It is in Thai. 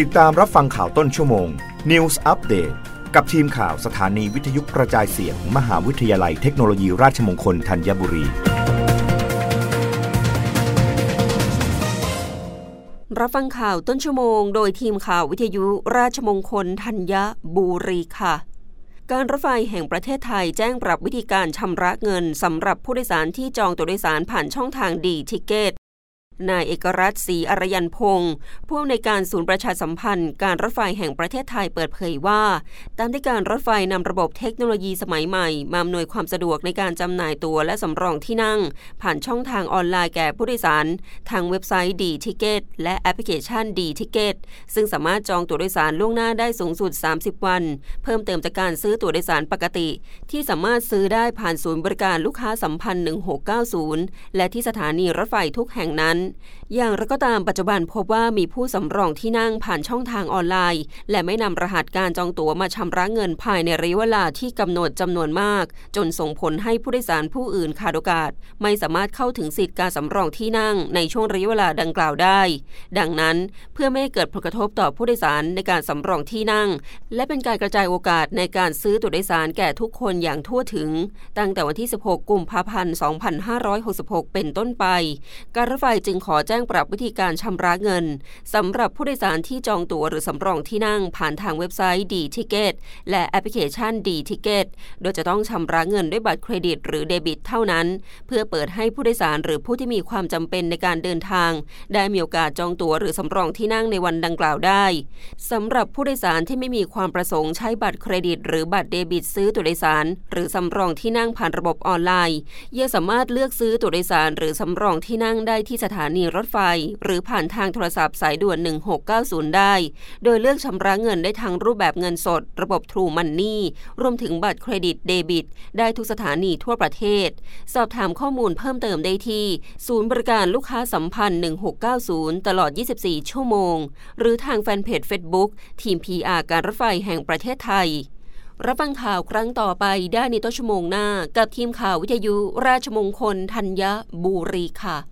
ติดตามรับฟังข่าวต้นชั่วโมง News Update กับทีมข่าวสถานีวิทยุกระจายเสียงมหาวิทยาลัยเทคโนโลยีราชมงคลธัญบุรี รับฟังข่าวต้นชั่วโมง โดยทีมข่าววิทยุราชมงคลธัญบุรีค่ะการรถไฟแห่งประเทศไทยแจ้งปรับวิธีการชำระเงินสำหรับผู้โดยสารที่จองตัวโดยสารผ่านช่องทางดีทิเกต นายเอกรัตศรีอรยันพงศ์ผู้อำนวยการศูนย์ประชาสัมพันธ์ การรถไฟแห่งประเทศไทยเปิดเผยว่า ตามที่การรถไฟนำระบบเทคโนโลยีสมัยใหม่ มาอำนวยความสะดวกในการจำหน่ายตั๋วและสำรองที่นั่ง ผ่านช่องทางออนไลน์แก่ผู้โดยสาร ทางเว็บไซต์ D-Ticket และแอปพลิเคชัน D-Ticket ซึ่งสามารถจองตั๋วโดยสารล่วงหน้าได้สูงสุด 30 วัน เพิ่มเติมจากการซื้อตั๋วโดยสารปกติ ที่สามารถซื้อได้ผ่านศูนย์บริการลูกค้าสัมพันธ์ 1690 และที่สถานีรถไฟทุกแห่งนั้นอย่างไรก็ตามปัจจุบันพบว่ามีผู้สำรองที่นั่งผ่านช่องทางออนไลน์ และไม่นำรหัสการจองตั๋วมาชำระเงินภายในระยะเวลาที่กำหนดจำนวนมาก จนส่งผลให้ผู้โดยสารผู้อื่นขาดโอกาส ไม่สามารถเข้าถึงสิทธิการสำรองที่นั่งในช่วงระยะเวลาดังกล่าวได้ ดังนั้นเพื่อไม่ให้เกิดผลกระทบต่อผู้โดยสารในการสำรองที่นั่ง และเป็นการกระจายโอกาสในการซื้อตั๋วโดยสารแก่ทุกคนอย่างทั่วถึง ตั้งแต่วันที่ 16 กุมภาพันธ์ 2566 เป็นต้นไป การรถไฟจึงขอแจ้งปรับวิธีการชำระเงินสำหรับผู้โดยสารที่จองตั๋วหรือสำรองที่นั่งผ่านทางเว็บไซต์ D-Ticket และแอปพลิเคชัน D-Ticket โดยจะต้องชำระเงินด้วยบัตรเครดิต หรือเดบิตเท่านั้น เพื่อเปิดให้ผู้โดยสารหรือผู้ที่มีความจำเป็นในการเดินทาง ได้มีโอกาสจองตั๋วหรือสำรองที่นั่งในวันดังกล่าวได้สำหรับผู้โดยสารที่ไม่มีความประสงค์ใช้บัตรเครดิต หรือบัตรเดบิตซื้อตั๋วโดยสาร หรือสำรองที่นั่งผ่านระบบออนไลน์ยังสามารถเลือกซื้อตั๋วโดยสาร หรือสำรองที่นั่งได้ที่สถานนีรถไฟ หรือผ่านทางโทรศัพท์สายด่วน 1690 ได้ โดยเลือกชำระเงินได้ทั้งรูปแบบเงินสด ระบบ True Money รวมถึงบัตรเครดิตเดบิต ได้ทุกสถานีทั่วประเทศ สอบถามข้อมูลเพิ่มเติมได้ที่ ศูนย์บริการลูกค้าสัมพันธ์ 1690 ตลอด 24 ชั่วโมง หรือทางแฟนเพจ Facebook ทีม PR การรถไฟแห่งประเทศไทยรับฟังข่าวครั้งต่อไปได้ในต้นชั่วโมงหน้า กับทีมข่าววิทยุราชมงคลธัญบุรีค่ะ